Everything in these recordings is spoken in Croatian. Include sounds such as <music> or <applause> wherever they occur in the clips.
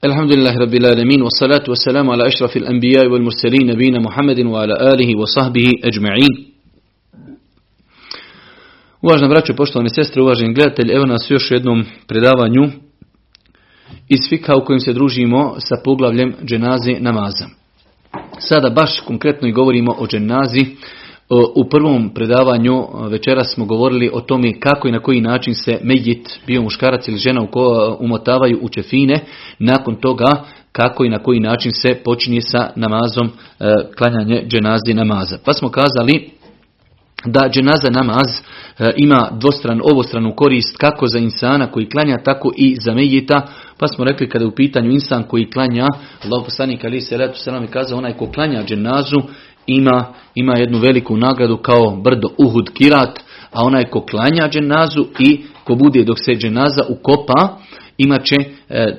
Alhamdulillah rabbil alamin was salatu was salam ala ashrafil anbiya wal mursalin nabina Muhammad wa ala alihi wa sahbihi ajma'in. Uvažna braćo, poštovane sestre, uvaženi gledatelji, evo nas još jednom predavanju iz fika u kojem se družimo sa poglavljem dženazi namaza. Sada baš konkretno i govorimo o dženazi u prvom predavanju večera smo govorili o tome kako i na koji način se medjit, bio muškarac ili žena umotavaju u čefine. Nakon toga kako i na koji način se počinje sa namazom, e, klanjanje dženazi namaza. Pa smo kazali da dženaza namaz e, ima dvostran, ovostranu korist kako za insana koji klanja, tako i za medjita. Pa smo rekli kada je u pitanju insan koji klanja, Allah poslanik ali se ratu selam je kazao onaj ko klanja dženazu ima, ima jednu veliku nagradu kao brdo Uhud Kirat, a onaj ko klanja dženazu i ko bude dok se dženaza ukopa, imat će e,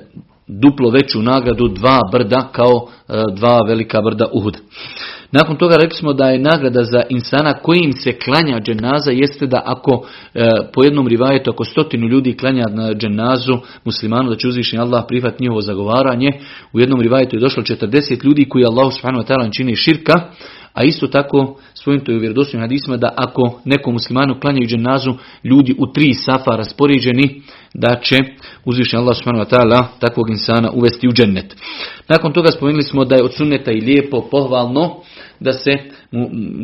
duplo veću nagradu dva brda kao e, dva velika brda Uhud. Nakon toga rekli smo da je nagrada za insana kojim se klanja dženaza jeste da ako e, po jednom rivajetu ako stotinu ljudi klanja na dženazu muslimanu da će uzvišeni Allah prihvat njihovo zagovaranje, u jednom rivajetu je došlo 40 ljudi koji Allah subhanahu wa ta'ala čini širka, a isto tako svojim to je u vjerodostojnim hadisima da ako nekom muslimanu klanjaju dženazu ljudi u tri safa raspoređeni da će uzvišen Allah subhanahu wa ta'ala takvog insana uvesti u džennet. Nakon toga spomenuli smo da je od sunneta i lijepo, pohvalno da se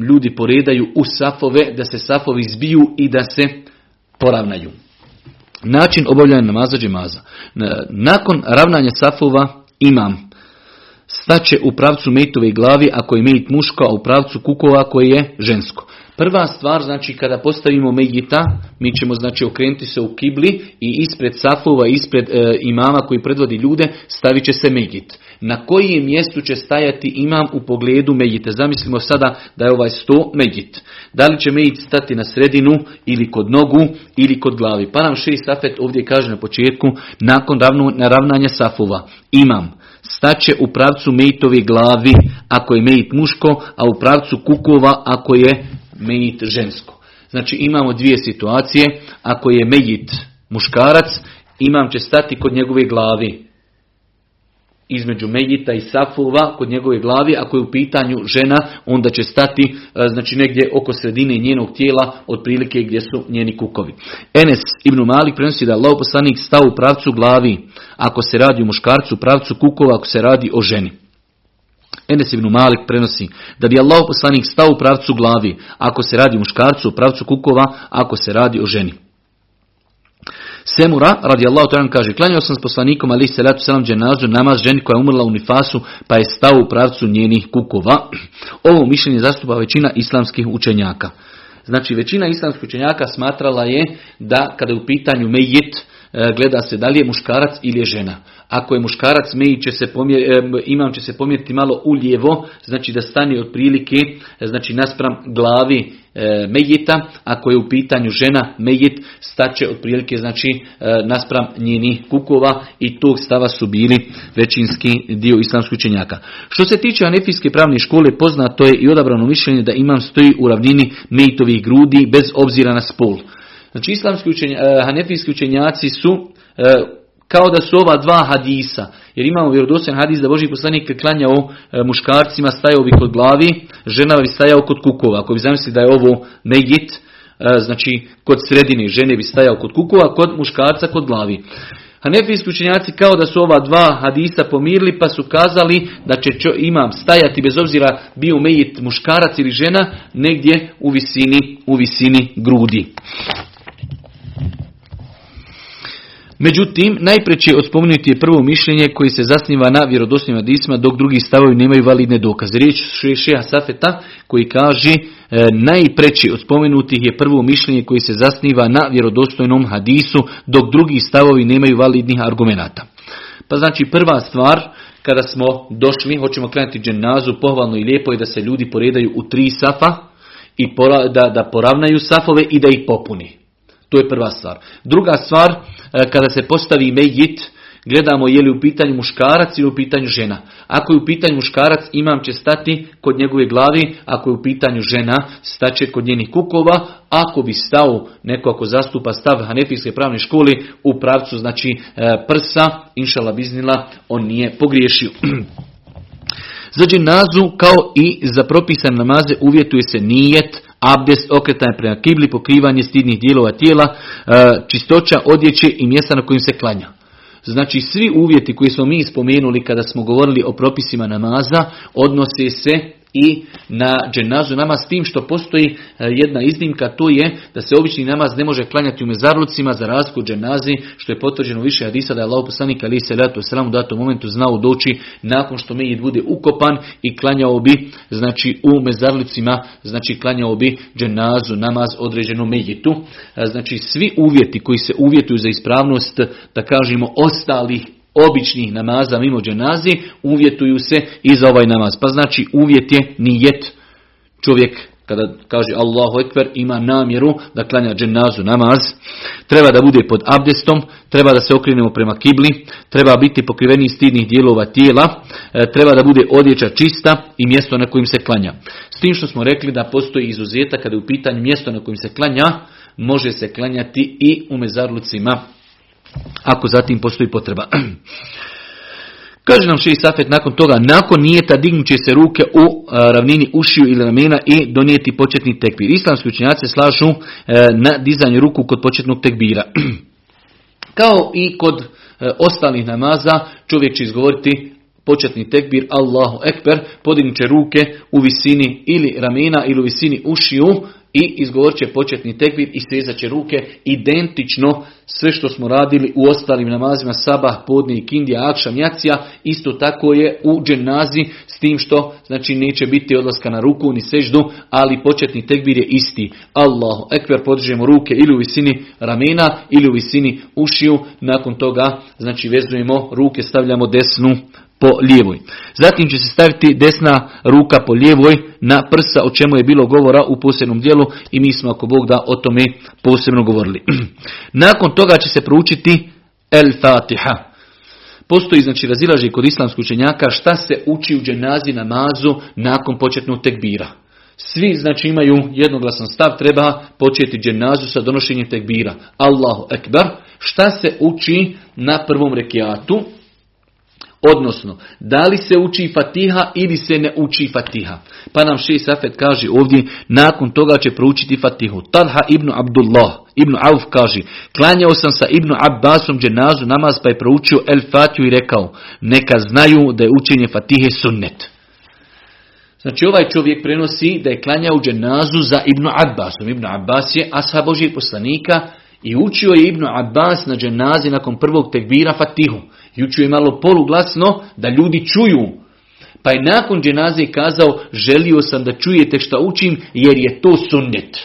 ljudi poredaju u safove, da se safovi zbiju i da se poravnaju. Način obavljanja namaza džemaza. Nakon ravnanja safova imam staće u pravcu mejtove glavi ako je mejt muško, a u pravcu kukova koje je žensko. Prva stvar, znači kada postavimo mejita, mi ćemo znači okrenuti se u kibli i ispred safova, ispred e, imama koji predvodi ljude, stavit će se mejit. Na kojem mjestu će stajati imam u pogledu mejite? Zamislimo sada da je ovaj sto mejit. Da li će mejit stati na sredinu ili kod nogu ili kod glavi? Pa nam šest safet ovdje kaže na početku, nakon ravnanja safova, imam staće u pravcu mejitovi glavi ako je mejit muško, a u pravcu kukova ako je mejit žensko. Znači imamo dvije situacije. Ako je mejit muškarac, imam će stati kod njegove glavi. Između mejita i safova kod njegove glavi, ako je u pitanju žena, onda će stati e, znači negdje oko sredine njenog tijela, otprilike gdje su njeni kukovi. Enes ibn Malik prenosi da Allah poslanik stao u pravcu glavi, ako se radi o muškarcu, pravcu kukova, ako se radi o ženi. Enes ibn Malik prenosi da bi Allah poslanik stao u pravcu glavi ako se radi o muškarcu, pravcu kukova ako se radi o ženi. Semura, radi Allah ta'ala, kaže, klanjao sam s poslanikom ali se ratu selam dženazu namaz ženi koja je umrla u nifasu pa je stao u pravcu njenih kukova. <clears throat> Ovo mišljenje zastupa većina islamskih učenjaka. Znači većina islamskih učenjaka smatrala je da kada je u pitanju mejit, gleda se da li je muškarac ili je žena. Ako je muškarac, će se pomjer, e, imam će se pomjeriti malo uljevo, znači da stane otprilike, e, znači naspram glavi mejita, ako je u pitanju žena mejit, staće otprilike znači naspram njeni kukova i tog stava su bili većinski dio islamskih učenjaka. Što se tiče anefijske pravne škole, poznato je i odabrano mišljenje da imam stoji u ravnini mejitovih grudi bez obzira na spol. Znači islamski učenja, e, hanefijski učenjaci su e, kao da su ova dva hadisa. Jer imamo vjerodostojan hadis da Boži poslanik klanjao e, muškarcima, stajao bi kod glavi, žena bi stajao kod kukova. Ako bi zamislili da je ovo negit, znači kod sredine žene bi stajao kod kukova, kod muškarca kod glavi. Hanefijski učenjaci kao da su ova dva hadisa pomirili pa su kazali da će imam stajati bez obzira bio mejit muškarac ili žena negdje u visini, u visini grudi. Međutim, najpreće spomenuti je prvo mišljenje koji se zasniva na vjerodostojnim hadisima, dok drugi stavovi nemaju validne dokaze. Riječ Šeha Safeta koji kaže e, najpreći od spomenutih je prvo mišljenje koji se zasniva na vjerodostojnom hadisu, dok drugi stavovi nemaju validnih argumenata. Pa znači prva stvar, kada smo došli, hoćemo krenuti dženazu, pohvalno i lijepo je da se ljudi poredaju u tri safa i da, da poravnaju safove i da ih popuni. To je prva stvar. Druga stvar, e, kada se postavi mejit, gledamo je li u pitanju muškarac ili u pitanju žena. Ako je u pitanju muškarac, imam će stati kod njegove glavi, ako je u pitanju žena, staće kod njenih kukova, ako bi stao neko ako zastupa stav Hanefijske pravne školi u pravcu znači e, prsa, inšala biznila, on nije pogriješio. <clears throat> Za dženazu kao i za propisane namaze uvjetuje se nijet, abdest, okretanje prema kibli, pokrivanje stidnih dijelova tijela, e, čistoća odjeće i mjesta na kojim se klanja. Znači svi uvjeti koji smo mi spomenuli kada smo govorili o propisima namaza odnose se i na dženazu namaz s tim što postoji e, jedna iznimka, to je da se obični namaz ne može klanjati u mezarlucima za razliku dženazi, što je potvrđeno više hadisa da je Allah poslanik ali se sram u datom momentu znao doći nakon što Mejit bude ukopan i klanjao bi znači u mezarlicima, znači klanjao bi dženazu namaz određenom Mejitu. E, znači svi uvjeti koji se uvjetuju za ispravnost, da kažemo, ostalih običnih namaza mimo dženazi uvjetuju se i za ovaj namaz. Pa znači uvjet je nijet. Čovjek kada kaže Allahu Ekber ima namjeru da klanja dženazu namaz, treba da bude pod abdestom, treba da se okrenemo prema kibli, treba biti pokriveni stidnih dijelova tijela, e, treba da bude odjeća čista i mjesto na kojim se klanja. S tim što smo rekli da postoji izuzetak kada je u pitanju mjesto na kojim se klanja, može se klanjati i u mezarlucima ako zatim postoji potreba. <clears throat> Kaže nam Šeji Safet nakon toga, nakon nijeta dignut će se ruke u ravnini ušiju ili ramena i donijeti početni tekbir. Islamski učenjaci slažu e, na dizanje ruku kod početnog tekbira. <clears throat> Kao i kod e, ostalih namaza, čovjek će izgovoriti početni tekbir Allahu Ekber, podignut će ruke u visini ili ramena ili u visini ušiju i izgovorit će početni tekbir i svezat će ruke identično sve što smo radili u ostalim namazima sabah, podne i kindija, akšam, jacija, isto tako je u dženazi s tim što znači neće biti odlaska na ruku ni seždu, ali početni tekbir je isti. Allahu ekber podižemo ruke ili u visini ramena ili u visini ušiju, nakon toga znači vezujemo ruke, stavljamo desnu po lijevoj. Zatim će se staviti desna ruka po lijevoj na prsa, o čemu je bilo govora u posebnom dijelu i mi smo, ako Bog da, o tome posebno govorili. <clears throat> Nakon toga će se proučiti El Fatiha. Postoji znači razilaži kod islamskog učenjaka šta se uči u dženazi namazu nakon početnog tekbira. Svi znači imaju jednoglasan stav, treba početi dženazu sa donošenjem tekbira. Allahu ekbar. Šta se uči na prvom rekiatu? Odnosno, da li se uči Fatiha ili se ne uči Fatiha. Pa nam Šej Safet kaže ovdje, nakon toga će proučiti Fatihu. Talha ibn Abdullah, ibn Auf kaže, klanjao sam sa ibn Abbasom dženazu namaz pa je proučio El Fatihu i rekao, neka znaju da je učenje Fatihe sunnet. Znači ovaj čovjek prenosi da je klanjao dženazu za Ibn Abbasom. Ibn Abbas je ashab Božih poslanika i učio je Ibn Abbas na dženazi nakon prvog tekbira Fatihu. I učio je malo poluglasno da ljudi čuju. Pa je nakon dženaze kazao, želio sam da čujete šta učim jer je to sunnet.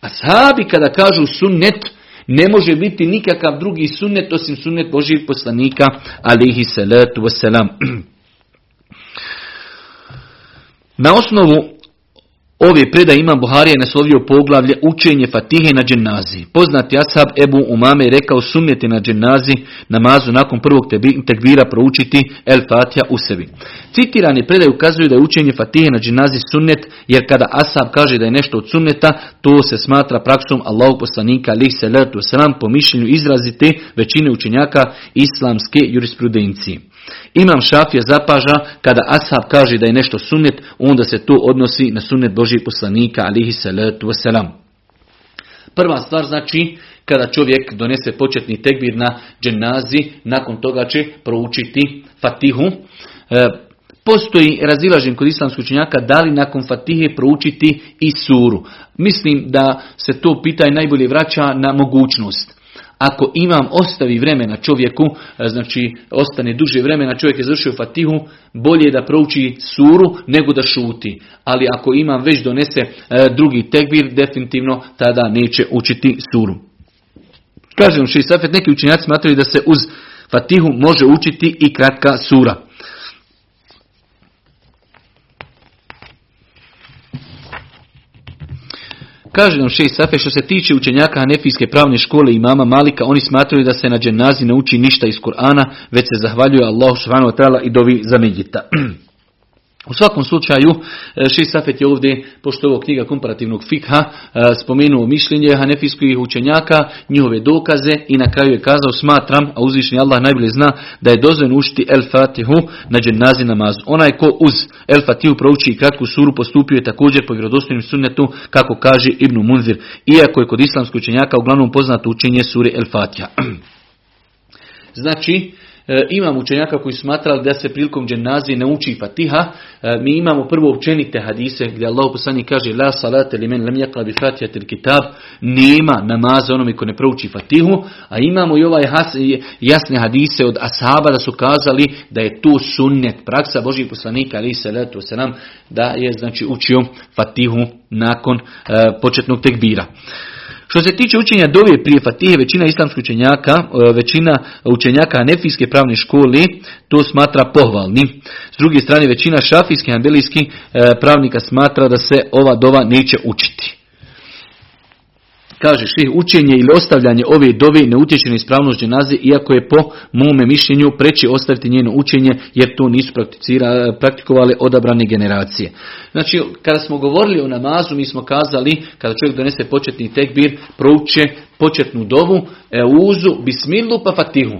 A sahabi kada kažu sunnet, ne može biti nikakav drugi sunnet osim sunnet Božih poslanika, alihi salatu wasalam. <clears throat> Na osnovu Ove predaj ima Buharija naslovio poglavlje učenje Fatihe na dženazi. Poznati ashab Ebu Umame rekao sunnjeti na dženazi namazu nakon prvog tekbira proučiti El Fatiha u sebi. Citirani predaj ukazuju da je učenje Fatihe na dženazi sunnet jer kada ashab kaže da je nešto od sunneta to se smatra praksom Allahu poslanika alih salatu wasalam po mišljenju izrazite većine učenjaka islamske jurisprudencije. Imam Šafija zapaža kada ashab kaže da je nešto sunnet, onda se to odnosi na sunnet Božih poslanika alihi salatu wasalam. Prva stvar znači kada čovjek donese početni tekbir na dženazi, nakon toga će proučiti fatihu. E, postoji razilažen kod islamskog učenjaka da li nakon fatihe proučiti i suru. Mislim da se to pitanje najbolje vraća na mogućnost. Ako imam ostavi vremena čovjeku, e, znači ostane duže vremena, čovjek je završio fatihu, bolje je da prouči suru nego da šuti. Ali ako imam već donese e, drugi tekbir, definitivno tada neće učiti suru. Kažem Safet, neki učenjaci smatraju da se uz fatihu može učiti i kratka sura. Kaže nam šest Safe, što se tiče učenjaka Hanefijske pravne škole i mama Malika, oni smatraju da se na dženazi ne uči ništa iz Kur'ana, već se zahvaljuje Allahu subhanahu wa ta'ala i dovi za Medjita. <clears throat> U svakom slučaju, e, Ši Safet je ovdje, pošto je ovo knjiga komparativnog fikha, e, spomenuo mišljenje hanefijskih učenjaka, njihove dokaze i na kraju je kazao, smatram, a uzvišnji Allah najbolje zna, da je dozvoljeno učiti El Fatihu na dženazi namazu. Onaj ko uz El Fatihu prouči kratku suru postupio je također po vjerodostojnom sunnetu, kako kaže Ibn Munzir, iako je kod islamskog učenjaka uglavnom poznato učenje suri El Fatiha. <clears throat> znači, E, imamo učenjaka koji smatrali da se prilikom dženazije ne uči fatiha. E, mi imamo prvo općenite hadise gdje Allah poslani kaže La salate li men lem yakla bi kitab. Nema namaza onome ko ne prouči fatihu. A imamo i ovaj has, jasne hadise od ashaba da su kazali da je to sunnet praksa Božih poslanika ali se nam da je znači učio fatihu nakon e, početnog tekbira. Što se tiče učenja dove prije Fatihe, većina islamskih učenjaka, e, većina učenjaka Anefijske pravne škole to smatra pohvalni. S druge strane, većina šafijskih ambelijskih e, pravnika smatra da se ova dova neće učiti. Kaže ših, učenje ili ostavljanje ove dove ne utječe na ispravnost dženaze, iako je po mome mišljenju preći ostaviti njeno učenje, jer to nisu praktikovali odabrane generacije. Znači, kada smo govorili o namazu, mi smo kazali, kada čovjek donese početni tekbir, prouče početnu dovu, uzu, bismilu pa fatihu.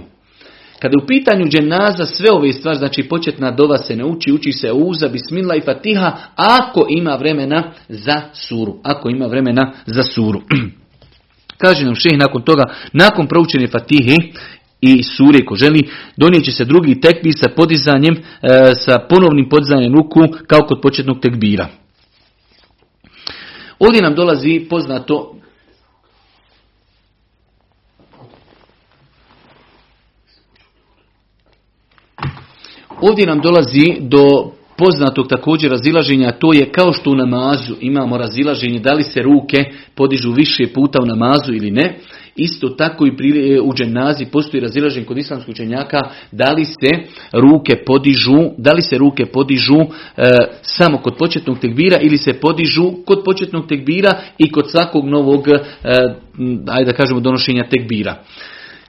Kada je u pitanju dženaza sve ove stvari, znači početna dova se ne uči, uči se uza, bismila i fatiha, ako ima vremena za suru. Ako ima vremena za suru. <clears throat> Kaže nam šeh nakon toga, nakon proučene fatihe i sure ko želi, donijet će se drugi tekbir sa podizanjem, e, sa ponovnim podizanjem ruku kao kod početnog tekbira. Ovdje nam dolazi poznato Ovdje nam dolazi do poznatog također razilaženja, to je kao što u namazu imamo razilaženje da li se ruke podižu više puta u namazu ili ne. Isto tako i u dženazi postoji razilaženje kod islamskog učenjaka da li se ruke podižu, da li se ruke podižu e, samo kod početnog tekbira ili se podižu kod početnog tekbira i kod svakog novog, e, ajde da kažemo, donošenja tekbira.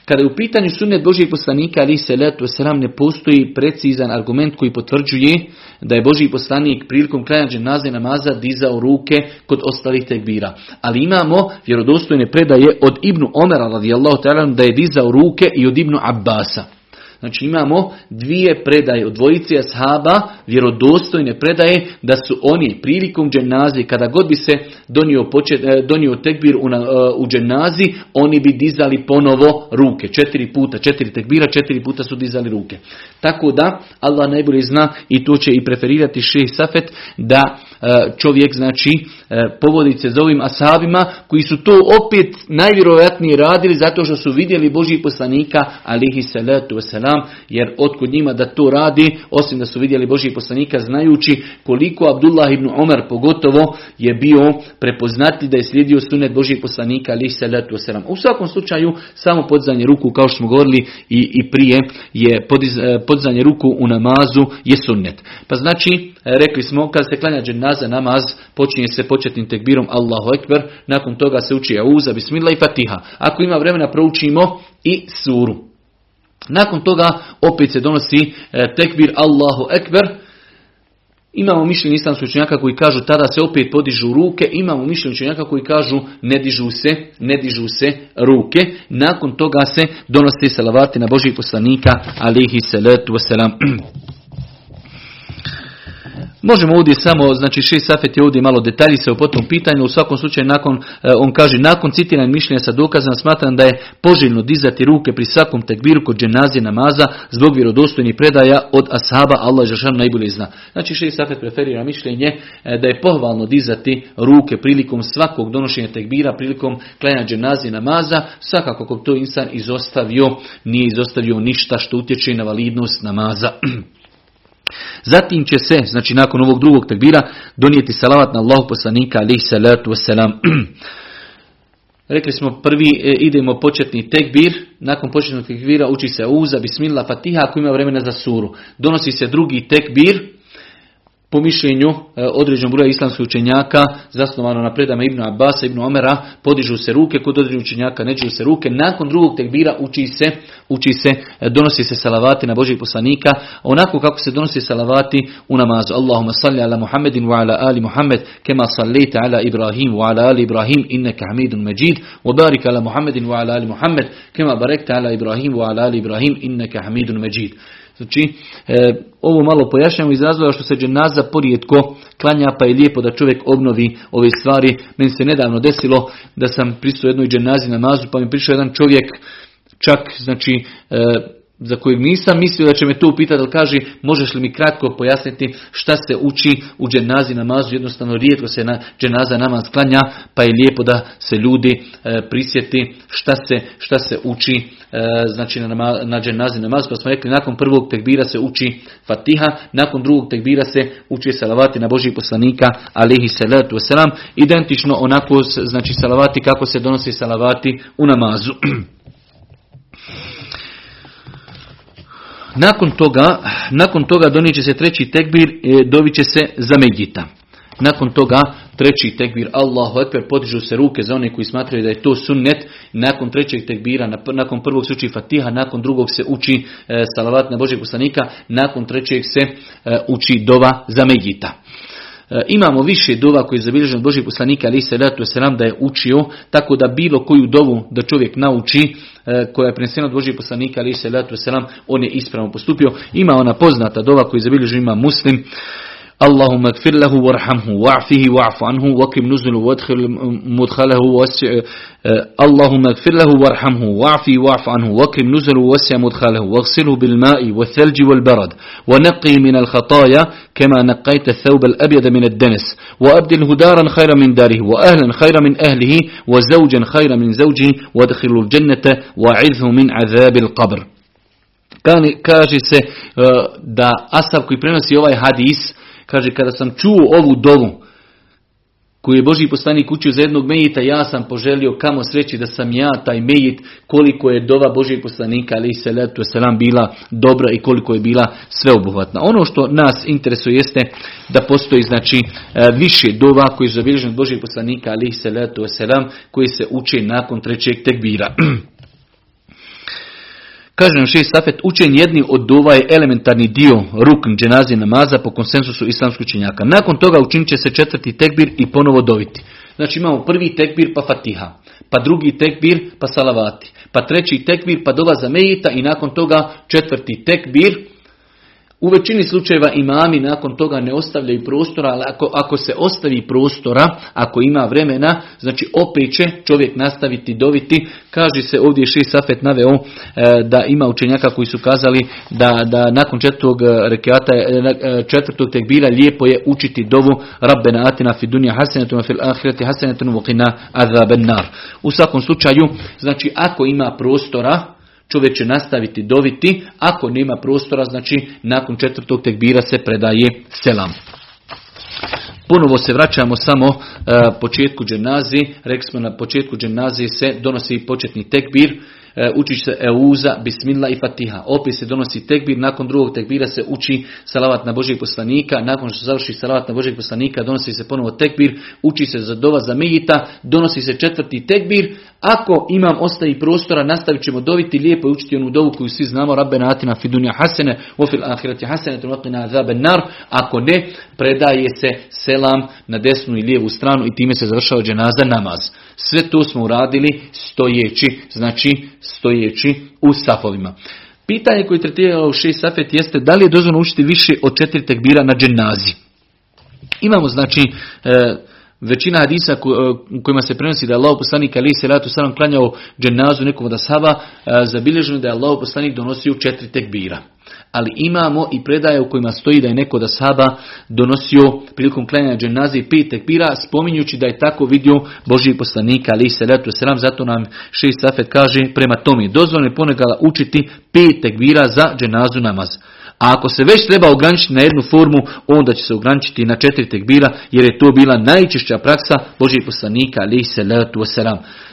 Kada je u pitanju sunnet Božih poslanika, ali se letu selam ne postoji precizan argument koji potvrđuje da je Božji poslanik prilikom klanja dženaze namaza dizao ruke kod ostalih tekbira. Ali imamo vjerodostojne predaje od Ibnu Omera radijallahu ta'ala da je dizao ruke i od Ibnu Abbasa. Znači imamo dvije predaje od dvojice ashaba, vjerodostojne predaje, da su oni prilikom dženazi, kada god bi se donio, počet, e, donio tekbir u, e, u dženazi, oni bi dizali ponovo ruke. Četiri puta, četiri tekbira, četiri puta su dizali ruke. Tako da, Allah najbolje zna i to će i preferirati šeh Safet, da čovjek znači povodi se za ovim ashabima koji su to opet najvjerojatnije radili zato što su vidjeli Božih poslanika alihi salatu wasalam jer otkud njima da to radi, osim da su vidjeli Božih poslanika, znajući koliko Abdullah ibn Omar pogotovo je bio prepoznati da je slijedio sunet Božih poslanika, ali salatu wasalam. U svakom slučaju, samo podzanje ruku, kao što smo govorili i, i prije, je podiz, e, ruku u namazu je sunnet. Pa znači, rekli smo, kad se klanja dženaza namaz, počinje se početnim tekbirom Allahu Ekber, nakon toga se uči Auza, Bismillah i Fatiha. Ako ima vremena, proučimo i suru. Nakon toga opet se donosi e, tekbir Allahu Ekber. Imamo mišljenje islamskih učenjaka koji kažu tada se opet podižu ruke, imamo mišljenje učenjaka koji kažu ne dižu se, ne dižu se ruke. Nakon toga se donose salavati na Božih poslanika alihi salatu wasalam. <clears throat> Možemo ovdje samo, znači šest safet je ovdje malo detalji se o potom pitanju, u svakom slučaju nakon, e, on kaže, nakon citiranja mišljenja sa dokazom smatram da je poželjno dizati ruke pri svakom tekbiru kod dženazije namaza zbog vjerodostojnih predaja od ashaba, Allah Žešan najbolje zna. Znači šest safet preferira mišljenje e, da je pohvalno dizati ruke prilikom svakog donošenja tekbira, prilikom klanja dženazije namaza, svakako kog to insan izostavio, nije izostavio ništa što utječe na validnost namaza. <clears throat> Zatim će se, znači nakon ovog drugog takbira, donijeti salavat na Allahu poslanika alihi salatu wasalam. <clears throat> Rekli smo prvi e, idemo početni tekbir, nakon početnog tekbira uči se uza, bismillah, fatiha, ako ima vremena za suru. Donosi se drugi tekbir, po mišljenju e, određenog broja islamskih učenjaka, zasnovano na predama Ibn Abasa, Ibn Omera, podižu se ruke, kod određenog učenjaka ne se ruke, nakon drugog tekbira uči se, uči se, e, donosi se salavati na Božih poslanika, onako kako se donosi salavati u namazu. Allahumma salli ala Muhammedin wa ala ali Muhammed, kema sallita ala Ibrahim wa ala ali Ibrahim, inneka hamidun međid, wa barik ala Muhammedin wa ala ali Muhammed, kema barekta ala Ibrahim wa ala ali Ibrahim, inneka hamidun međid. Znači, e, ovo malo pojašnjamo iz razloga što se dženaza porijetko klanja, pa je lijepo da čovjek obnovi ove stvari. Meni se nedavno desilo da sam pristao jednoj dženazi namazu, pa mi prišao jedan čovjek, čak, znači, e, za kojeg nisam mislio da će me to upitati, ali kaže možeš li mi kratko pojasniti šta se uči u dženazi namazu, jednostavno rijetko se na dženaza namaz klanja, pa je lijepo da se ljudi e, prisjeti šta se, šta se uči e, znači na, na dženazi namazu, pa smo rekli nakon prvog tekbira se uči fatiha, nakon drugog tekbira se uči salavati na Božih poslanika, alihi salatu wasalam, identično onako znači salavati kako se donosi salavati u namazu. <clears throat> Nakon toga, nakon toga donijet se treći tekbir, e, dovit će se za Medjita. Nakon toga treći tekbir, Allahu Ekber, podižu se ruke za one koji smatraju da je to sunnet. Nakon trećeg tekbira, nakon prvog se uči Fatiha, nakon drugog se uči e, salavat na Božeg poslanika, nakon trećeg se e, uči dova za Medjita. E, imamo više dova koji je zabilježen od Božih poslanika ali se ratu selam da je učio, tako da bilo koju dovu da čovjek nauči e, koja je prenesena od Božih poslanika ali se ratu selam on je ispravno postupio. Ima ona poznata dova koju je zabilježen ima muslim اللهم اغفر له وارحمه واعفه واعف عنه وكم نزله وادخل مدخله وسع اللهم اغفر له وارحمه واعفه واعف عنه وكم نزله وسع مدخله واغسله بالماء والثلج والبرد ونقي من الخطايا كما نقيت الثوب الأبيض من الدنس وأبدله دارا خيرا من داره وأهلا خيرا من أهله وزوجا خيرا من زوجه وادخله الجنة وعذه من عذاب القبر. kaže se da Asaf koji prenosi ovaj hadis Kaže, kada sam čuo ovu dovu, koju je Boži poslanik učio za jednog mejita, ja sam poželio kamo sreći da sam ja taj mejit, koliko je dova Božih poslanika, ali se letu selam bila dobra i koliko je bila sveobuhvatna. Ono što nas interesuje jeste da postoji znači e, više dova koji su zabilježeni od Božih poslanika, ali se letu selam, koji se uče nakon trećeg tekbira. <clears throat> Kaže nam šest safet, učen jedni od dova elementarni dio rukn dženazije namaza po konsensusu islamskog učenjaka. Nakon toga učinit će se četvrti tekbir i ponovo doviti. Znači imamo prvi tekbir pa fatiha, pa drugi tekbir pa salavati, pa treći tekbir pa dova za mejita i nakon toga četvrti tekbir u većini slučajeva imami nakon toga ne ostavljaju prostora, ali ako, ako se ostavi prostora, ako ima vremena, znači opet će čovjek nastaviti doviti. Kaže se ovdje Ši Safet naveo e, da ima učenjaka koji su kazali da, da nakon četvrtog e, rekiata, e, četvrtog tekbira lijepo je učiti dovu Rabbena atina fi dunja fil ahireti hasenetun vokina azaben nar. U svakom slučaju, znači ako ima prostora, čovjek će nastaviti doviti, ako nema prostora, znači nakon četvrtog tekbira se predaje selam. Ponovo se vraćamo samo uh, početku dženazi, rekli smo na početku dženazi se donosi početni tekbir, E, uči se Euza, Bismillah i Fatiha. Opet se donosi tekbir, nakon drugog tekbira se uči salavat na Božeg poslanika, nakon što se završi salavat na Božeg poslanika, donosi se ponovo tekbir, uči se za dova za Mejita, donosi se četvrti tekbir, ako imam ostavi prostora, nastavit ćemo doviti lijepo i učiti onu dovu koju svi znamo, Rabbena atina fi dunja hasene, u fil ahirati hasene, na azaben nar, ako ne, predaje se selam na desnu i lijevu stranu i time se završava dženaza namaz. Sve to smo uradili stojeći, znači stojeći u safovima. Pitanje koje tretirao u šest safet jeste da li je dozvoljeno učiti više od četiri tekbira na dženazi. Imamo znači e, većina hadisa u kojima se prenosi da je Allah poslanik ali se ratu sam klanjao dženazu nekom od ashaba, e, zabilježeno da je Allah poslanik donosio četiri tekbira ali imamo i predaje u kojima stoji da je neko da saba donosio prilikom klanjanja dženaze pet tekbira, spominjući da je tako vidio Boži poslanika, ali se letu selam, zato nam šest safet kaže prema tome, dozvoljeno je ponegala učiti pet tekbira za dženazu namaz. A ako se već treba ograničiti na jednu formu, onda će se ograničiti na četiri tekbira, jer je to bila najčešća praksa Božih poslanika, ali se letu.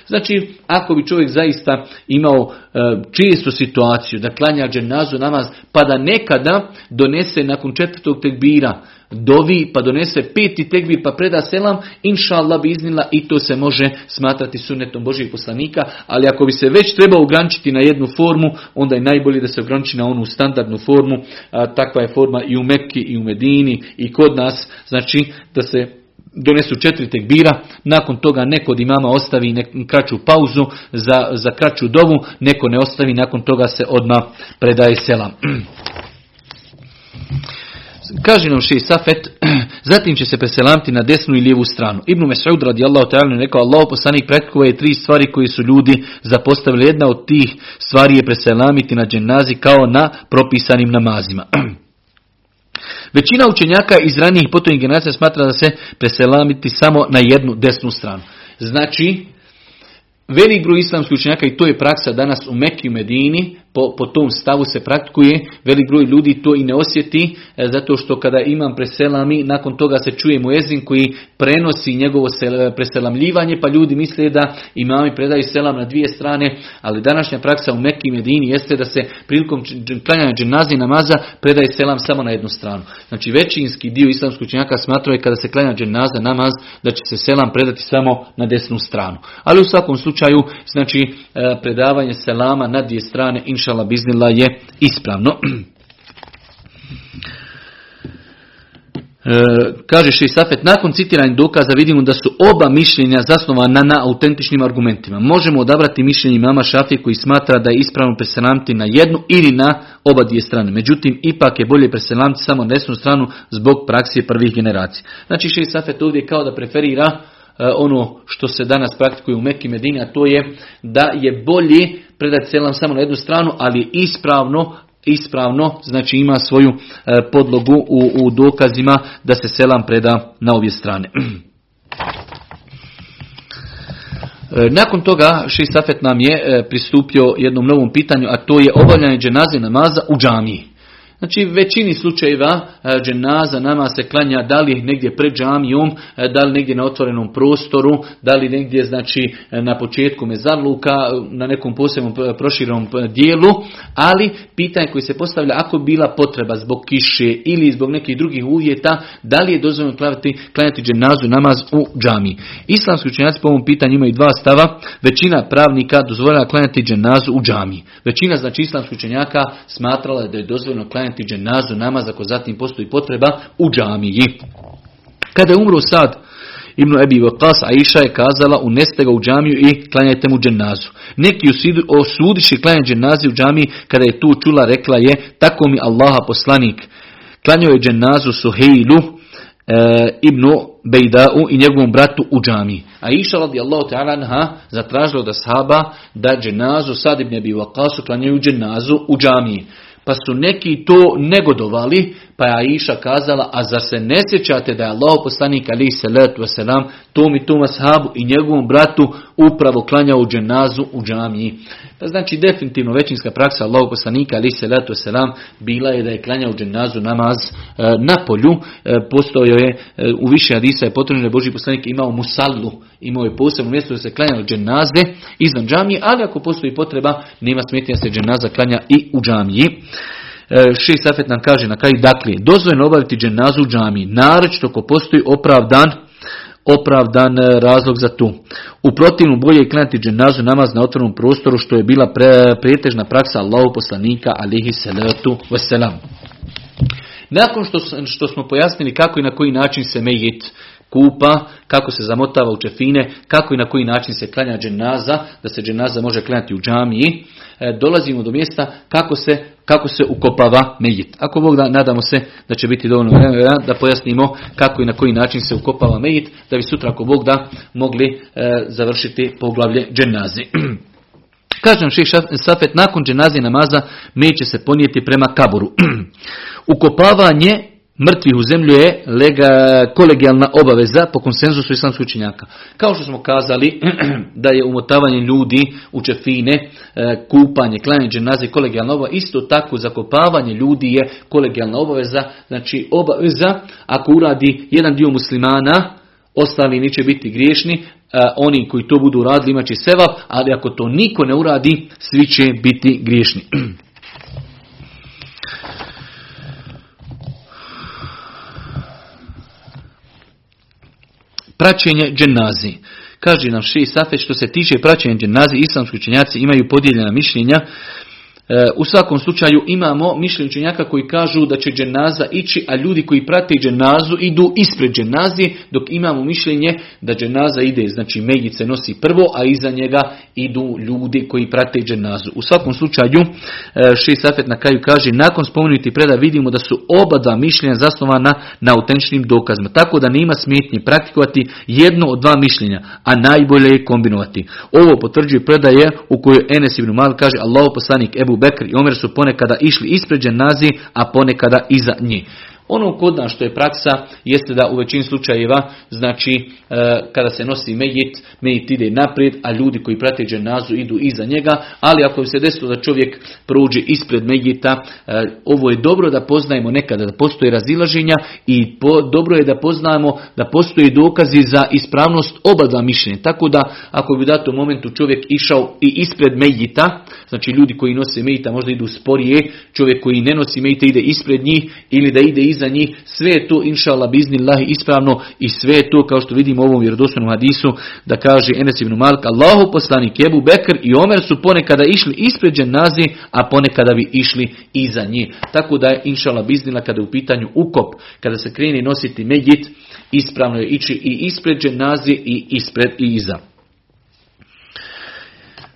Znači, ako bi čovjek zaista imao e, situaciju da klanja dženazu namaz, pa da nekada donese nakon četvrtog tekbira dovi pa donese peti tekbir pa preda selam, inša Allah bi iznila i to se može smatrati sunetom Božih poslanika, ali ako bi se već trebao ograničiti na jednu formu, onda je najbolje da se ograniči na onu standardnu formu, a, takva je forma i u Mekki i u Medini i kod nas, znači da se donesu četiri tekbira, nakon toga neko od imama ostavi kraću pauzu za, za kraću dovu, neko ne ostavi, nakon toga se odmah predaje selam. <clears throat> Kaže nam šeji Safet, <clears throat> zatim će se preselamiti na desnu i lijevu stranu. Ibn Mes'ud radijallahu ta'ala rekao, Allah poslanik pretkova je tri stvari koje su ljudi zapostavili. Jedna od tih stvari je preselamiti na dženazi kao na propisanim namazima. <clears throat> Većina učenjaka iz ranijih potojnih generacija smatra da se preselamiti samo na jednu desnu stranu. Znači, Velik broj islamskih učenjaka i to je praksa danas u Mekki i Medini, po, po tom stavu se praktikuje, velik broj ljudi to i ne osjeti, e, zato što kada imam preselami, nakon toga se čuje muezin koji prenosi njegovo preselamljivanje, pa ljudi misle da imami predaju selam na dvije strane, ali današnja praksa u Mekki i Medini jeste da se prilikom klanjanja dženazi namaza predaje selam samo na jednu stranu. Znači većinski dio islamskih učenjaka smatruje kada se klanja dženaza namaz da će se selam predati samo na desnu stranu. Ali u svakom slučaju, znači e, predavanje selama na dvije strane, inšala biznila je ispravno. <clears throat> E, kaže Safet, nakon citiranja dokaza vidimo da su oba mišljenja zasnovana na autentičnim argumentima. Možemo odabrati mišljenje mama Šafije koji smatra da je ispravno preselamiti na jednu ili na oba dvije strane. Međutim, ipak je bolje preselamiti samo na desnu stranu zbog praksije prvih generacija. Znači Šej Safet ovdje kao da preferira e, ono što se danas praktikuje u Mekki Medini, a to je da je bolje predati selam samo na jednu stranu, ali ispravno ispravno, znači ima svoju e, podlogu u, u dokazima da se selam preda na obje strane. <clears throat> E, nakon toga Safet nam je e, pristupio jednom novom pitanju, a to je obavljanje dženaze namaza u džamiji. Znači većini slučajeva e, dženaza nama se klanja da li negdje pred džamijom, e, da li negdje na otvorenom prostoru, da li negdje znači e, na početku mezarluka, na nekom posebnom proširenom dijelu, ali pitanje koje se postavlja ako bila potreba zbog kiše ili zbog nekih drugih uvjeta, da li je dozvoljeno klanjati, klanjati dženazu namaz u džamiji. Islamski učenjaci po ovom pitanju imaju dva stava, većina pravnika dozvoljava klanjati dženazu u džamiji. Većina znači islamskih učenjaka smatrala da je dozvoljeno klanjati klanjati dženazu namaz ako zatim postoji potreba u džamiji. Kada je umro sad Ibn Ebi Waqas, Aisha je kazala uneste ga u džamiju i klanjajte mu dženazu. Neki osudiši klanjati dženazi u džamiji kada je tu čula rekla je tako mi Allaha poslanik. Klanjao je dženazu Suhejlu e, Ibn Bejdau i njegovom bratu u džamiji. A iša radijallahu ta'ala anha zatražila da sahaba da dženazu Sad ibn Ebi Waqasu klanjaju dženazu u džamiji. Pa su neki to negodovali, pa je Aisha kazala, a zar se ne sjećate da je Allah poslanik ali salatu wasalam tom i tom ashabu i njegovom bratu upravo klanjao u dženazu u džamiji. Pa znači definitivno većinska praksa Allah poslanika ali salatu wasalam bila je da je klanjao dženazu namaz e, na polju. E, postojao je e, u više hadisa je potrebno da Boži poslanik imao musallu, imao je posebno mjesto da se klanjao dženaze izvan džamije, ali ako postoji potreba nema smetnja se dženaza klanja i u džamiji. E, Šej Safet nam kaže na kraju, dakle, dozvoljeno obaviti dženazu u džami, naročito ako postoji opravdan opravdan e, razlog za tu. U protivnom bolje je klanjati dženazu namaz na otvornom prostoru što je bila pre, prijetežna praksa Allahu poslanika alihi salatu wasalam. Nakon što, što smo pojasnili kako i na koji način se mejit kupa, kako se zamotava u čefine, kako i na koji način se klanja dženaza, da se dženaza može klanjati u džamiji, e, dolazimo do mjesta kako se, kako se ukopava mejit. Ako Bog da, nadamo se da će biti dovoljno vremena da pojasnimo kako i na koji način se ukopava mejit, da bi sutra ako Bog da mogli e, završiti poglavlje dženazi. <clears throat> Kažem ših Safet, nakon dženazi namaza će se ponijeti prema kaburu. <clears throat> Ukopavanje mrtvih u zemlju je lega, kolegijalna obaveza po konsenzusu islamskih učenjaka. Kao što smo kazali <clears throat> da je umotavanje ljudi u čefine, e, kupanje, klanje dženaze kolegijalna obaveza, isto tako zakopavanje ljudi je kolegijalna obaveza, znači obaveza ako uradi jedan dio muslimana, ostali neće biti griješni, oni koji to budu radili imat će sevap, ali ako to niko ne uradi, svi će biti griješni. <clears throat> Praćenje dženazi. Kaže nam Ši Safet što se tiče praćenja dženazi, islamski učenjaci imaju podijeljena mišljenja. E, u svakom slučaju imamo mišljenje učenjaka koji kažu da će dženaza ići, a ljudi koji prate dženazu idu ispred dženazi, dok imamo mišljenje da dženaza ide, znači Megice nosi prvo, a iza njega idu ljudi koji prate dženazu. U svakom slučaju, e, Ši Safet na kraju kaže, nakon spomenuti preda vidimo da su oba dva mišljenja zasnovana na autentičnim dokazima, tako da nema smetnje praktikovati jedno od dva mišljenja, a najbolje je kombinovati. Ovo potvrđuje predaje u kojoj Enes ibn Mal kaže, Allah poslanik Ebu Bekr i Omer su ponekada išli ispred dženazi, a ponekada iza njih. Ono kod nas što je praksa jeste da u većini slučajeva, znači e, kada se nosi mejit, mejit ide naprijed, a ljudi koji prate dženazu idu iza njega, ali ako se desilo da čovjek prođe ispred mejita, e, ovo je dobro da poznajemo nekada da postoji razilaženja i dobro je da poznajemo da postoji dokazi za ispravnost oba dva mišljenja. Tako da ako bi u datom momentu čovjek išao i ispred mejita, znači ljudi koji nose mejita možda idu sporije, čovjek koji ne nosi mejita ide ispred njih ili da ide iza njih, sve je to inša Allah biznillahi ispravno i sve je to kao što vidimo u ovom vjerodostojnom hadisu da kaže Enes ibn Malik, Allahu poslanik Ebu Bekr i Omer su ponekada išli ispred dženazi, a ponekada bi išli iza njih. Tako da je inša Allah biznila kada je u pitanju ukop, kada se kreni nositi medjit, ispravno je ići i ispred dženazi i ispred i iza.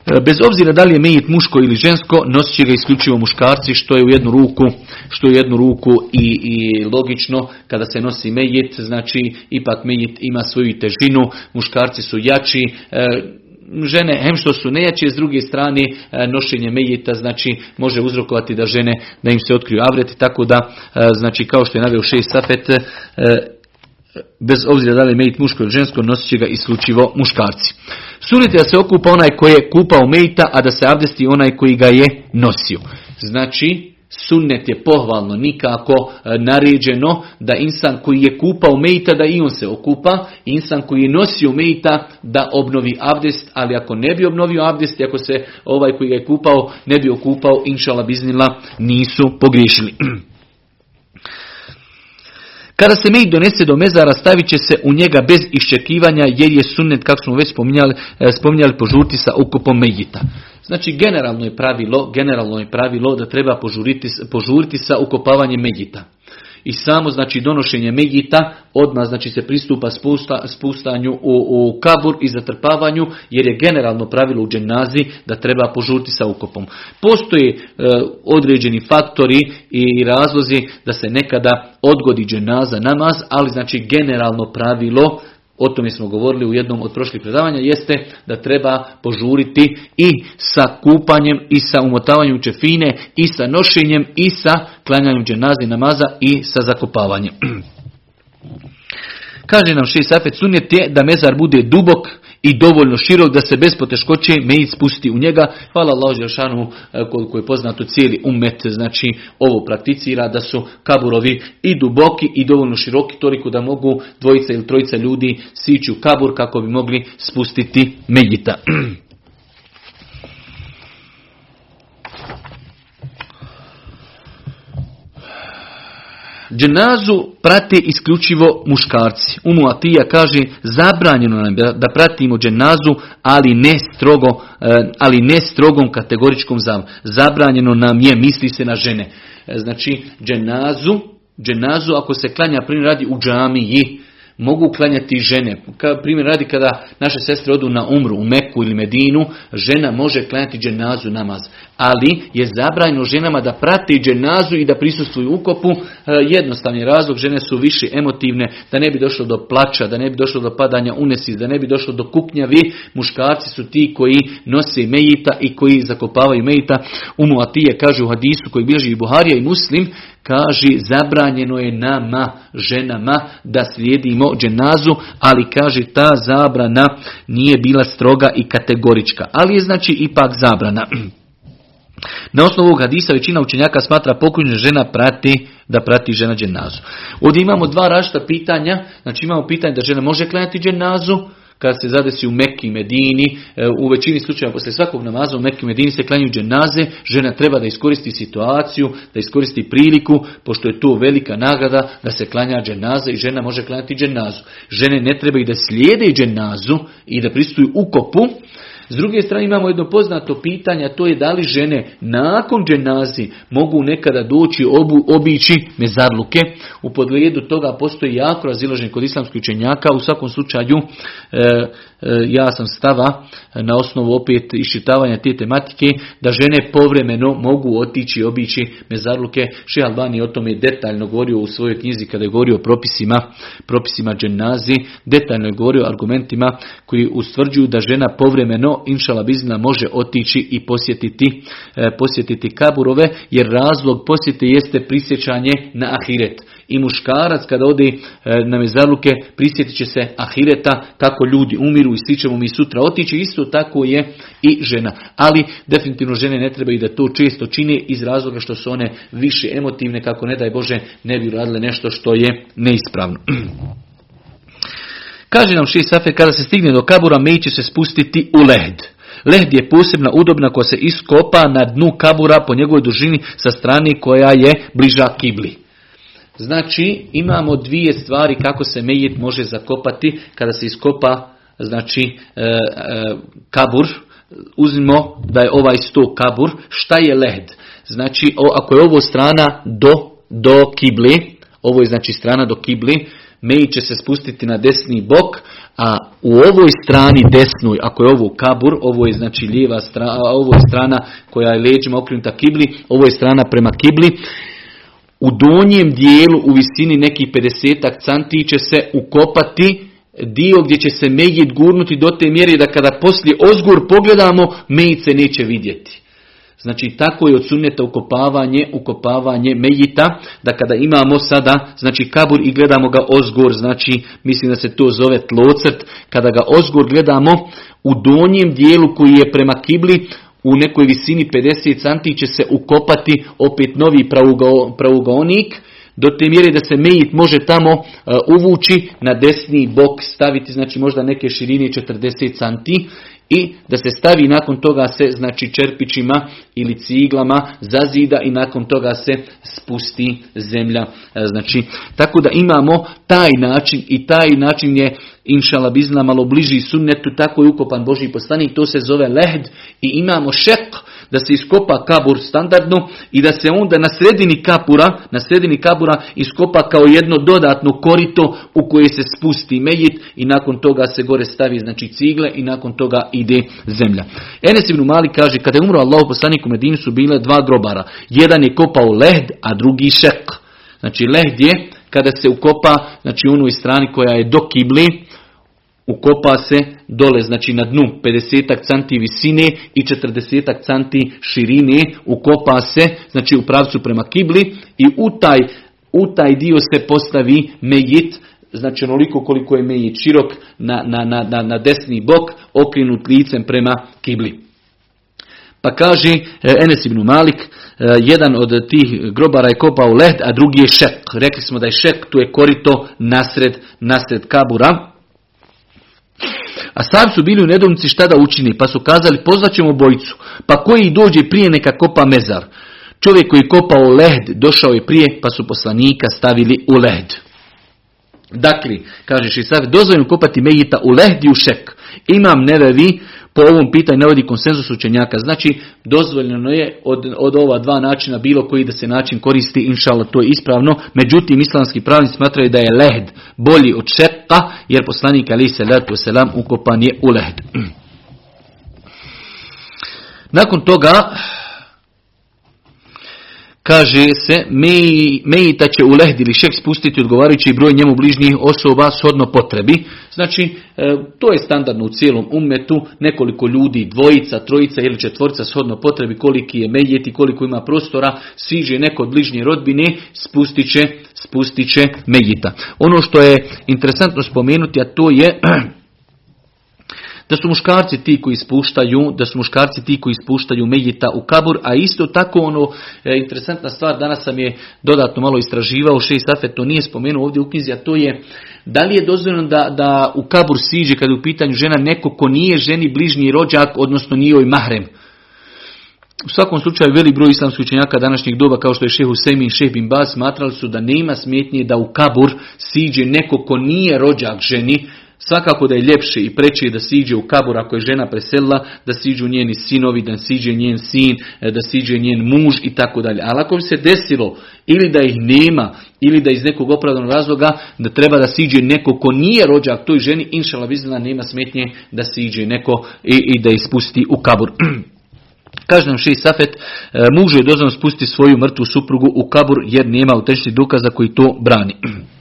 E, bez obzira da li je mejit muško ili žensko, nosit će ga isključivo muškarci, što je u jednu ruku, što je u jednu ruku i, i logično. Kada se nosi mejit, znači ipak mejit ima svoju težinu, muškarci su jači, e, žene, hem što su nejače, s druge strane e, nošenje mejita, znači može uzrokovati da žene, da im se otkriju avreti, tako da, znači kao što je naveo šest safet, bez obzira da li je mejit muško ili žensko, nosit će ga isključivo muškarci. Sunnet da se okupa onaj koji je kupao mejta, a da se abdesti onaj koji ga je nosio. Znači, sunnet je pohvalno, nikako e, naređeno da insan koji je kupao mejta da i on se okupa, insan koji je nosio mejta da obnovi abdest, ali ako ne bi obnovio abdest, ako se ovaj koji ga je kupao ne bi okupao, inšala biznila, nisu pogriješili. <clears throat> Kada se mejt donese do mezara, stavit će se u njega bez iščekivanja, jer je sunnet, kako smo već spominjali, e, spominjali požuriti sa ukupom mejita. Znači, generalno je pravilo, generalno je pravilo da treba požuriti, požuriti sa ukopavanjem medjita i samo znači donošenje megita odmah znači se pristupa spusta, spustanju u, u kabur i zatrpavanju jer je generalno pravilo u dženazi da treba požuriti sa ukopom. Postoje e, određeni faktori i razlozi da se nekada odgodi dženaza namaz, ali znači generalno pravilo o tome smo govorili u jednom od prošlih predavanja, jeste da treba požuriti i sa kupanjem, i sa umotavanjem čefine, i sa nošenjem, i sa klanjanjem dženazi namaza, i sa zakopavanjem. <clears throat> Kaže nam Šeji Safet, sunjet je da mezar bude dubok, i dovoljno širok da se bez poteškoće mejit spusti u njega. Hvala Allah Želšanu e, koliko je poznato cijeli umet, znači ovo prakticira da su kaburovi i duboki i dovoljno široki toliko da mogu dvojica ili trojica ljudi sići u kabur kako bi mogli spustiti mejita. <clears throat> Dženazu prate isključivo muškarci. Umu Atija kaže zabranjeno nam da pratimo dženazu, ali ne strogo, e, ali ne strogom kategoričkom zavom. Zabranjeno nam je, misli se na žene. E, znači, dženazu, dženazu ako se klanja primjer radi u džamiji, mogu klanjati žene. Kao primjer radi kada naše sestre odu na umru u Meku ili Medinu, žena može klanjati dženazu namaz. Ali je zabranjeno ženama da prate dženazu i da prisustvuju ukopu. E, jednostavni razlog, žene su više emotivne, da ne bi došlo do plaća, da ne bi došlo do padanja unesi, da ne bi došlo do kuknjavi. Muškarci su ti koji nose mejita i koji zakopavaju mejita. Umu Atije kaže u hadisu koji bilježi i Buharija i Muslim, kaže zabranjeno je nama, ženama, da slijedimo dženazu, ali kaže ta zabrana nije bila stroga i kategorička, ali je znači ipak zabrana. Na osnovu ovog hadisa većina učenjaka smatra pokojna žena prati da prati žena dženazu. Ovdje imamo dva različita pitanja. Znači imamo pitanje da žena može klanjati dženazu, kad se zadesi u Mekki Medini, e, u većini slučajeva poslije svakog namaza u Mekki Medini se klanju dženaze, žena treba da iskoristi situaciju, da iskoristi priliku, pošto je to velika nagrada da se klanja dženaza i žena može klanjati dženazu. Žene ne treba i da slijede dženazu i da pristuju ukopu, s druge strane imamo jedno poznato pitanje, a to je da li žene nakon dženazi mogu nekada doći obu, obići mezarluke. U podgledu toga postoji jako razilažen kod islamskih učenjaka. U svakom slučaju E, ja sam stava na osnovu opet iščitavanja te tematike da žene povremeno mogu otići i obići mezarluke. Še Albani o tome detaljno govorio u svojoj knjizi kada je govorio o propisima, propisima dženazi, detaljno je govorio o argumentima koji ustvrđuju da žena povremeno, inšala bizna, može otići i posjetiti, e, posjetiti kaburove, jer razlog posjete jeste prisjećanje na ahiret i muškarac kada ode e, na mezarluke prisjetit će se ahireta kako ljudi umiru i svi ćemo mi sutra otići. Isto tako je i žena. Ali definitivno žene ne trebaju da to često čine iz razloga što su one više emotivne kako ne daj Bože ne bi radile nešto što je neispravno. <clears throat> Kaže nam Ši Safe, kada se stigne do kabura, mej će se spustiti u led. Lehd je posebna udobna koja se iskopa na dnu kabura po njegovoj dužini sa strane koja je bliža kibli. Znači, imamo dvije stvari kako se mejit može zakopati kada se iskopa znači e, e, kabur. Uzmimo da je ovaj sto kabur. Šta je led? Znači, ako je ovo strana do, do kibli, ovo je znači strana do kibli, mejit će se spustiti na desni bok, a u ovoj strani desnoj, ako je ovo kabur, ovo je znači lijeva strana, ovo je strana koja je leđima okrenuta kibli, ovo je strana prema kibli, u donjem dijelu u visini nekih 50 canti će se ukopati dio gdje će se mejit gurnuti do te mjere da kada poslije ozgur pogledamo, mejit se neće vidjeti. Znači tako je od sunneta ukopavanje, ukopavanje mejita, da kada imamo sada, znači kabur i gledamo ga ozgor, znači mislim da se to zove tlocrt, kada ga ozgor gledamo u donjem dijelu koji je prema kibli, u nekoj visini 50 cm će se ukopati opet novi pravugaonik, do te mjere da se mejit može tamo e, uvući na desni bok staviti, znači možda neke širine 40 cm i da se stavi nakon toga se znači čerpićima ili ciglama zazida i nakon toga se spusti zemlja. E, znači, tako da imamo taj način i taj način je inšala bizna malo bliži sunnetu, tako je ukopan Boži poslanik, to se zove lehd i imamo šek da se iskopa kabur standardno i da se onda na sredini kapura, na sredini kabura iskopa kao jedno dodatno korito u koje se spusti mejit i nakon toga se gore stavi znači cigle i nakon toga ide zemlja. Enes ibn Mali kaže kada je umro Allah poslanik u Medini su bile dva grobara. Jedan je kopao lehd, a drugi šek. Znači lehd je kada se ukopa znači u onoj strani koja je do kibli, ukopa se dole, znači na dnu 50 cm visine i 40 cm širine, ukopa se, znači u pravcu prema kibli i u taj, u taj dio se postavi mejit, znači onoliko koliko je mejit širok na, na, na, na desni bok, okrenut licem prema kibli. Pa kaže e, Enes ibn Malik, e, jedan od tih grobara je kopao led, a drugi je šek. Rekli smo da je šek, tu je korito nasred, nasred kabura. A sam su bili u nedomici šta da učini, pa su kazali pozvaćemo bojicu, pa koji dođe prije neka kopa mezar. Čovjek koji kopao led došao je prije, pa su poslanika stavili u led. Dakle, kaže Šisav, dozvoljeno kopati mejita u lehdi u šek. Imam nevevi po ovom pitanju navodi konsenzus učenjaka. Znači, dozvoljeno je od, od ova dva načina bilo koji da se način koristi, inšala to je ispravno. Međutim, islamski pravnici smatraju da je lehd bolji od šeka, jer poslanik ali se letu selam ukopan je u lehd. <clears throat> Nakon toga, kaže se, Mejita će u lehd ili šek spustiti odgovarajući broj njemu bližnjih osoba shodno potrebi. Znači, e, to je standardno u cijelom umetu, nekoliko ljudi, dvojica, trojica ili četvorica shodno potrebi, koliki je Mejit i koliko ima prostora, siže neko od bližnje rodbine, spustit će, spustit će Mejita. Ono što je interesantno spomenuti, a to je <clears throat> da su muškarci ti koji ispuštaju, da su muškarci ti koji ispuštaju Mejita u kabur, a isto tako ono, e, interesantna stvar, danas sam je dodatno malo istraživao, Šej Safet to nije spomenuo ovdje u knjizi, a to je da li je dozvoljeno da, da u kabur siđe kada je u pitanju žena neko ko nije ženi bližnji rođak, odnosno nije joj mahrem. U svakom slučaju velik broj islamskih učenjaka današnjeg doba kao što je šeh Hussein i Bin Baz smatrali su da nema smetnje da u kabur siđe neko ko nije rođak ženi, Svakako da je ljepše i preče da siđe u kabur ako je žena preselila, da siđu njeni sinovi, da siđe njen sin, e, da siđe njen muž i tako dalje. Ali ako bi se desilo ili da ih nema, ili da iz nekog opravdanog razloga, da treba da siđe neko ko nije rođak toj ženi, inšala vizna nema smetnje da siđe neko i, i da ispusti u kabur. <clears throat> Kaže nam Šej Safet, e, mužu je dozvan spustiti svoju mrtvu suprugu u kabur jer nema autentičnih dokaza koji to brani. <clears throat>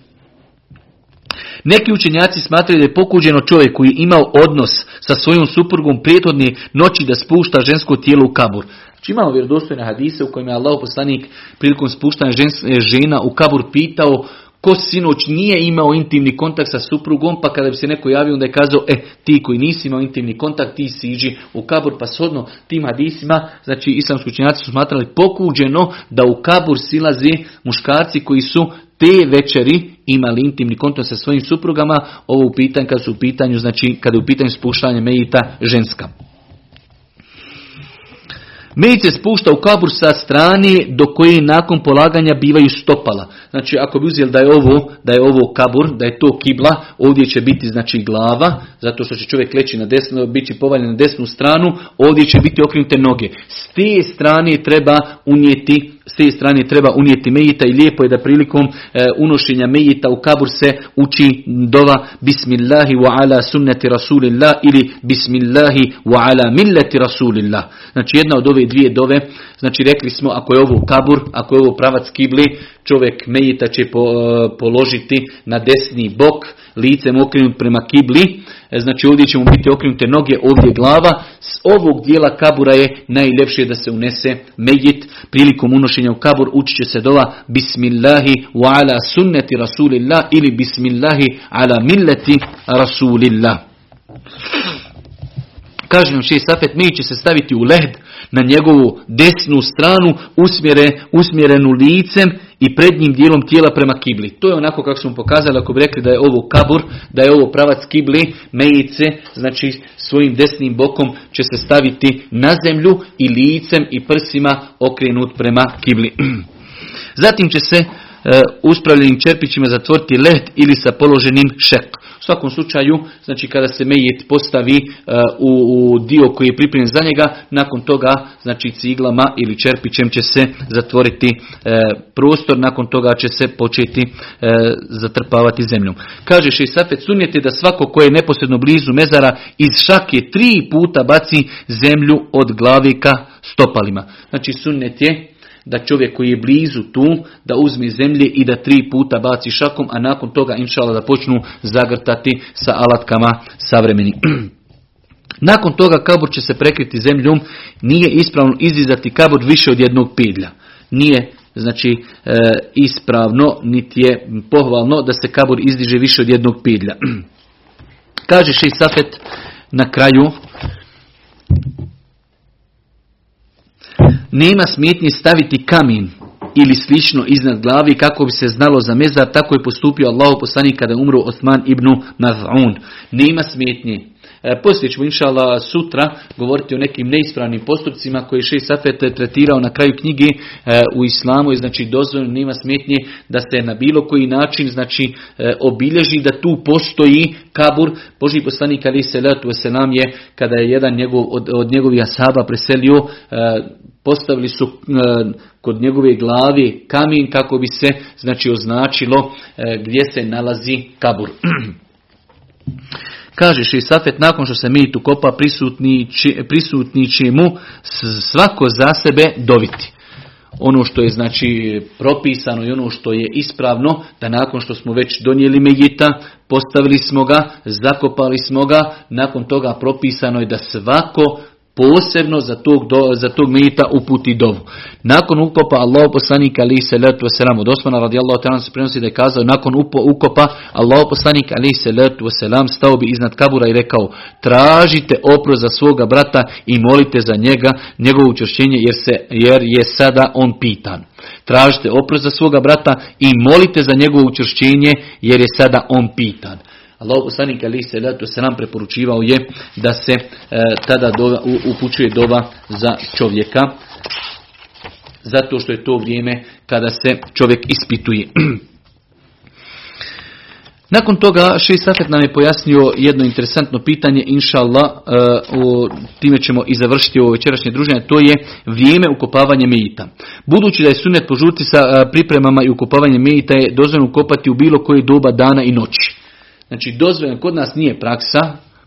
Neki učenjaci smatraju da je pokuđeno čovjek koji je imao odnos sa svojom suprugom prijetodne noći da spušta žensko tijelo u kabur. Znači imamo vjerodostojne hadise u kojima je Allah poslanik prilikom spuštanja žena u kabur pitao ko sinoć nije imao intimni kontakt sa suprugom, pa kada bi se neko javio, onda je kazao, e, ti koji nisi imao intimni kontakt, ti siđi u kabur, pa shodno tim hadisima, znači islamski učenjaci su smatrali pokuđeno da u kabur silaze muškarci koji su te večeri imali intimni kontakt sa svojim suprugama, ovo u pitanju, kad su u pitanju, znači kada je u pitanju spuštanje mejita ženska. Mejit se spušta u kabur sa strane do koje nakon polaganja bivaju stopala. Znači ako bi uzeli da je ovo, da je ovo kabur, da je to kibla, ovdje će biti znači glava, zato što će čovjek leći na desnu, bit će povaljen na desnu stranu, ovdje će biti okrenute noge. S te strane treba unijeti s te strane treba unijeti mejita i lijepo je da prilikom e, unošenja mejita u kabur se uči dova Bismillahi wa ala sunneti Rasulillah ili Bismillahi wa ala milleti Rasulillah. Znači jedna od ove dvije dove, znači rekli smo ako je ovo kabur, ako je ovo pravac kibli, čovjek mejita će po, e, položiti na desni bok, licem okrenut prema kibli, e, znači ovdje će mu biti okrenute noge, ovdje glava, s ovog dijela kabura je najljepše da se unese mejit, prilikom unošenja u kabur učit će se dova Bismillahi wa ala sunneti Rasulillah ili Bismillahi ala milleti Rasulillah. Kaže nam šest safet, mi će se staviti u led na njegovu desnu stranu usmjere, usmjerenu licem i prednjim dijelom tijela prema kibli. To je onako kako smo pokazali ako bi rekli da je ovo kabur, da je ovo pravac kibli, mejice, znači svojim desnim bokom će se staviti na zemlju i licem i prsima okrenut prema kibli. <clears throat> Zatim će se uspravljenim čerpićima zatvoriti led ili sa položenim šek. U svakom slučaju, znači kada se mejit postavi e, u, dio koji je pripremljen za njega, nakon toga znači ciglama ili čerpićem će se zatvoriti e, prostor, nakon toga će se početi zatrpavati zemljom. Kaže Šeisafet, sunjete da svako koje je neposredno blizu mezara iz šake tri puta baci zemlju od glavika stopalima. Znači sunnet je da čovjek koji je blizu tu, da uzme zemlje i da tri puta baci šakom, a nakon toga inšala da počnu zagrtati sa alatkama savremeni. <clears throat> nakon toga kabur će se prekriti zemljom, nije ispravno izizati kabur više od jednog pidlja. Nije znači e, ispravno, niti je pohvalno da se kabur izdiže više od jednog pidlja. <clears throat> Kaže i Safet na kraju, Nema smetnje staviti kamen ili slično iznad glavi kako bi se znalo za mezar, tako je postupio Allah poslanik kada umro Osman ibn Maz'un. Nema smetnje. E, poslije ćemo inšala sutra govoriti o nekim neispravnim postupcima koje je šest Safet tretirao na kraju knjige e, u islamu i znači dozvoljeno nema smetnje da se na bilo koji način znači e, obilježi da tu postoji kabur. Boži poslanik ali se letu je kada je jedan njegov, od, od njegovih asaba preselio postavili su kod njegove glavi kamin kako bi se znači označilo gdje se nalazi kabur. <clears throat> Kaže Safet, nakon što se tu kopa prisutni će mu svako za sebe doviti. Ono što je znači propisano i ono što je ispravno, da nakon što smo već donijeli Mejita, postavili smo ga, zakopali smo ga, nakon toga propisano je da svako posebno za tog, do, za tog mita uputi dovu. Nakon ukopa Allah poslanik ali se letu selam od Osmana ta'ala se prenosi da je kazao nakon ukopa Allah poslanik ali se letu selam stao bi iznad kabura i rekao tražite oprost za svoga brata i molite za njega njegovo učvršćenje jer, se, jer je sada on pitan. Tražite oprost za svoga brata i molite za njegovo učvršćenje jer je sada on pitan. Allah poslanik ali se letu se nam preporučivao je da se e, tada dova, upućuje dova za čovjeka zato što je to vrijeme kada se čovjek ispituje. <clears throat> Nakon toga Šest Safet nam je pojasnio jedno interesantno pitanje, inša Allah, uh, time ćemo i završiti ovo večerašnje druženje, to je vrijeme ukopavanja mejita. Budući da je sunet požurti sa uh, pripremama i ukopavanjem mejita je dozvoljeno ukopati u bilo koje doba dana i noći. Znači dozvoljeno, kod nas nije praksa,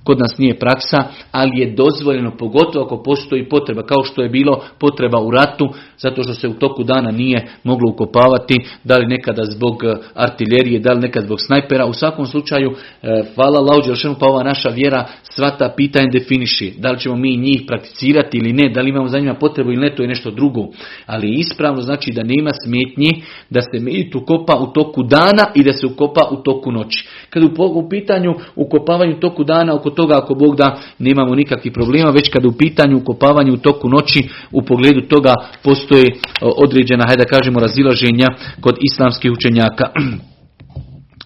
kod nas nije praksa, ali je dozvoljeno pogotovo ako postoji potreba, kao što je bilo potreba u ratu, zato što se u toku dana nije moglo ukopavati, da li nekada zbog e, artiljerije, da li nekad zbog snajpera. U svakom slučaju, e, hvala Lauđe pa ova naša vjera sva ta pitanja definiši. Da li ćemo mi njih prakticirati ili ne, da li imamo za njima potrebu ili ne, to je nešto drugo. Ali ispravno znači da nema smetnji da se mit ukopa u toku dana i da se ukopa u toku noći. Kad u pitanju ukopavanja u toku dana, oko toga ako Bog da nemamo nikakvih problema, već kad u pitanju ukopavanja u toku noći u pogledu toga postoje određena, hajde da kažemo, razilaženja kod islamskih učenjaka. <clears throat>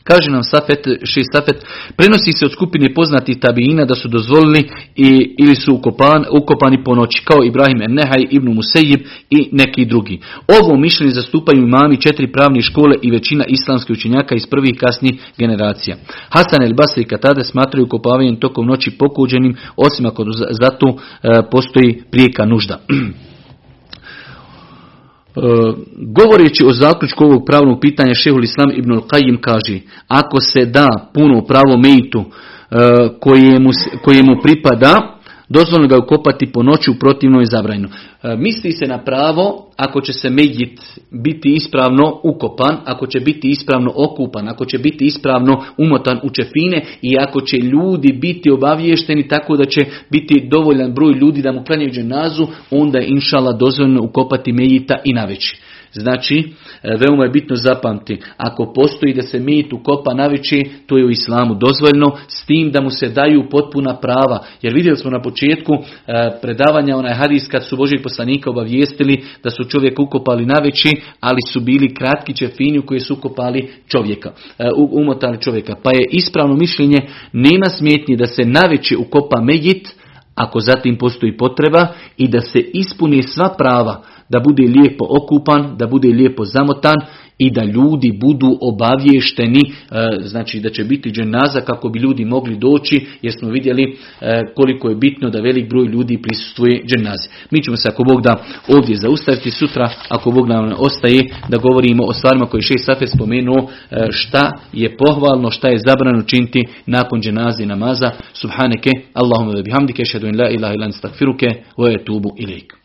Kaže nam Safet, šest Safet, prenosi se od skupine poznati tabijina da su dozvolili i, ili su ukopan, ukopani po noći, kao Ibrahim Ennehaj, Ibn Musejib i neki drugi. Ovo mišljenje zastupaju imami četiri pravne škole i većina islamskih učenjaka iz prvih kasnih generacija. Hasan el Basri i Katade smatraju ukopavanjem tokom noći pokuđenim, osim ako za to e, postoji prijeka nužda. <clears throat> E, govoreći o zaključku ovog pravnog pitanja Šehul Islam ibn al-Qayyim kaže ako se da puno pravo mejtu e, kojemu, kojemu pripada dozvoljno ga ukopati po noći u protivnoj zabrajnu. E, misli se na pravo ako će se medjit biti ispravno ukopan, ako će biti ispravno okupan, ako će biti ispravno umotan u čefine i ako će ljudi biti obaviješteni tako da će biti dovoljan broj ljudi da mu klanjaju dženazu, onda je inšala dozvoljeno ukopati medjita i naveći. Znači, e, veoma je bitno zapamti, ako postoji da se mit ukopa navići, to je u islamu dozvoljno, s tim da mu se daju potpuna prava. Jer vidjeli smo na početku e, predavanja onaj hadis kad su Božih poslanika obavijestili da su čovjek ukopali navići, ali su bili kratki čefini u koji su ukopali čovjeka, e, umotali čovjeka. Pa je ispravno mišljenje, nema smjetnje da se navići ukopa mejit, ako zatim postoji potreba i da se ispuni sva prava da bude lijepo okupan, da bude lijepo zamotan i da ljudi budu obavješteni, e, znači da će biti dženaza kako bi ljudi mogli doći, jer smo vidjeli e, koliko je bitno da velik broj ljudi prisustuje dženazi. Mi ćemo se ako Bog da ovdje zaustaviti sutra, ako Bog nam ostaje, da govorimo o stvarima koje šest Safet spomenuo, e, šta je pohvalno, šta je zabrano činiti nakon dženazi namaza. Subhaneke, Allahumma bihamdike, šadu in la ilaha ilan stakfiruke, wa etubu ilik.